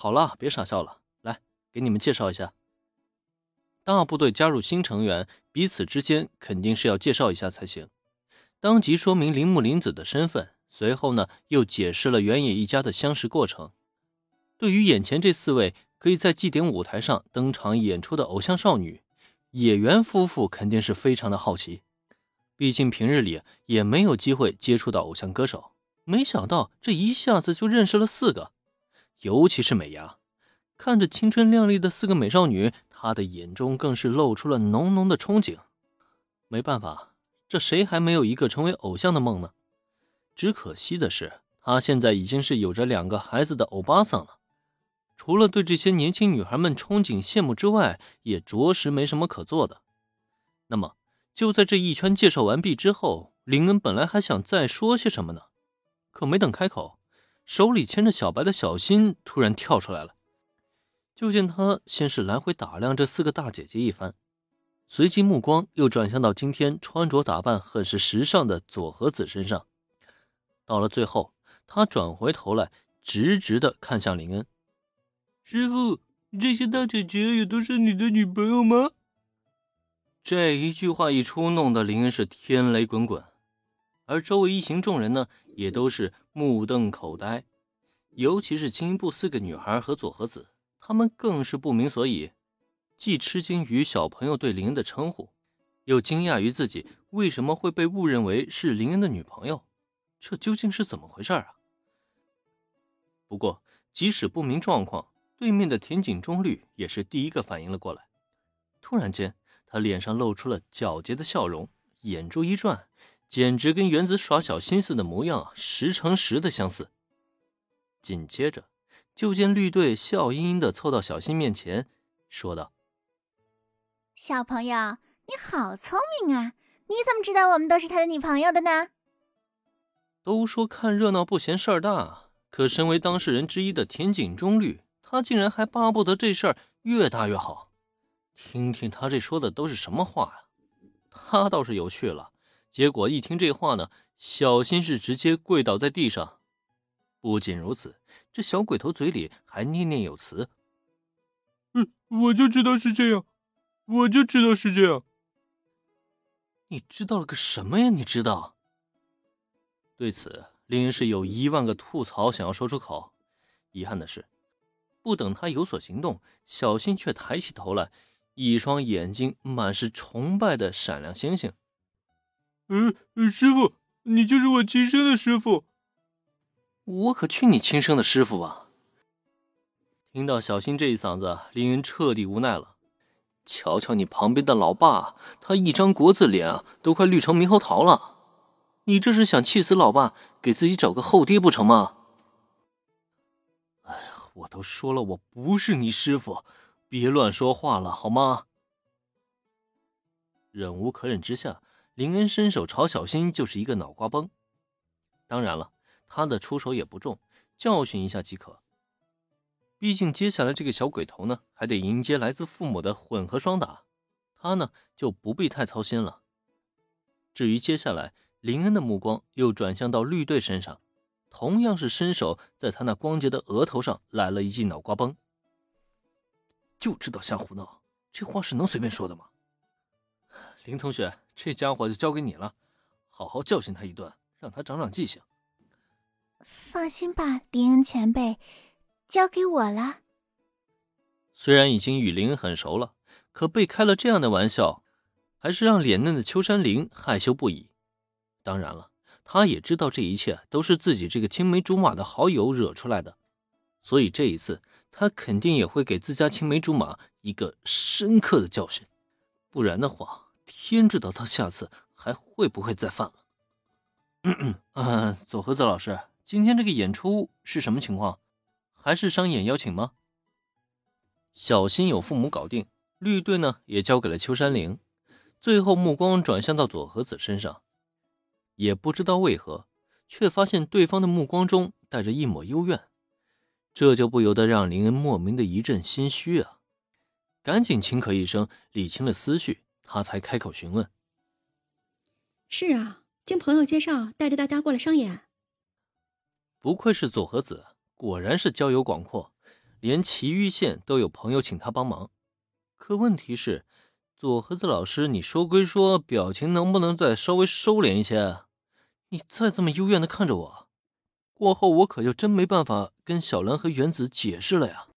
好了，别傻笑了，来给你们介绍一下。大部队加入新成员，彼此之间肯定是要介绍一下才行。当即说明铃木林子的身份，随后呢又解释了原野一家的相识过程。对于眼前这四位可以在祭典舞台上登场演出的偶像少女，野原夫妇肯定是非常的好奇。毕竟平日里也没有机会接触到偶像歌手，没想到这一下子就认识了四个。尤其是美伢，看着青春靓丽的四个美少女，她的眼中更是露出了浓浓的憧憬。没办法，这谁还没有一个成为偶像的梦呢？只可惜的是，她现在已经是有着两个孩子的欧巴桑了，除了对这些年轻女孩们憧憬羡慕之外，也着实没什么可做的。那么，就在这一圈介绍完毕之后，林恩本来还想再说些什么呢，可没等开口。手里牵着小白的小新突然跳出来了，就见他先是来回打量这四个大姐姐一番，随即目光又转向到今天穿着打扮很是时尚的佐和子身上。到了最后，他转回头来，直直的看向林恩：“师傅，这些大姐姐也都是你的女朋友吗？”这一句话一出，弄得林恩是天雷滚滚。而周围一行众人呢，也都是目瞪口呆，尤其是青音部四个女孩和佐和子，他们更是不明所以，既吃惊于小朋友对林恩的称呼，又惊讶于自己为什么会被误认为是林恩的女朋友，这究竟是怎么回事啊？不过，即使不明状况，对面的田井中律也是第一个反应了过来，突然间，他脸上露出了皎洁的笑容，眼珠一转。简直跟原子耍小心思的模样啊，十成十的相似。紧接着，就见绿队笑盈盈的凑到小新面前，说道：“小朋友，你好聪明啊！你怎么知道我们都是他的女朋友的呢？”都说看热闹不嫌事儿大，可身为当事人之一的田井中绿，他竟然还巴不得这事儿越大越好。听听他这说的都是什么话呀？他倒是有趣了。结果一听这话呢，小新是直接跪倒在地上。不仅如此，这小鬼头嘴里还念念有词：“嗯，我就知道是这样，我就知道是这样。”你知道了个什么呀？你知道？对此，林恩是有一万个吐槽想要说出口。遗憾的是，不等他有所行动，小新却抬起头来，一双眼睛满是崇拜的闪亮星星。嗯，师傅，你就是我亲生的师傅。我可去你亲生的师傅吧！听到小新这一嗓子，林云彻底无奈了。瞧瞧你旁边的老爸，他一张国字脸啊，都快绿成猕猴桃了。你这是想气死老爸，给自己找个后爹不成吗？哎呀，我都说了，我不是你师傅，别乱说话了，好吗？忍无可忍之下。林恩伸手朝小新就是一个脑瓜崩，当然了，他的出手也不重，教训一下即可。毕竟接下来这个小鬼头呢，还得迎接来自父母的混合双打，他呢就不必太操心了。至于接下来，林恩的目光又转向到绿队身上，同样是伸手在他那光洁的额头上来了一记脑瓜崩。就知道瞎胡闹，这话是能随便说的吗？林同学。这家伙就交给你了，好好教训他一顿，让他长长记性。放心吧，林恩前辈，交给我了。虽然已经与林恩很熟了，可被开了这样的玩笑，还是让脸嫩的秋山林害羞不已。当然了，他也知道这一切都是自己这个青梅竹马的好友惹出来的，所以这一次他肯定也会给自家青梅竹马一个深刻的教训，不然的话。天知道他下次还会不会再犯了。嗯嗯，左和子老师，今天这个演出是什么情况？还是商演邀请吗？小新有父母搞定，绿队呢也交给了秋山玲，最后目光转向到左和子身上，也不知道为何，却发现对方的目光中带着一抹幽怨，这就不由得让林恩莫名的一阵心虚啊！赶紧轻咳一声，理清了思绪。他才开口询问：“是啊，经朋友介绍，带着大家过来商演。不愧是佐和子，果然是交友广阔，连祁玉县都有朋友请他帮忙。可问题是，左和子老师，你说归说，表情能不能再稍微收敛一些？你再这么幽怨的看着我，过后我可就真没办法跟小兰和原子解释了呀。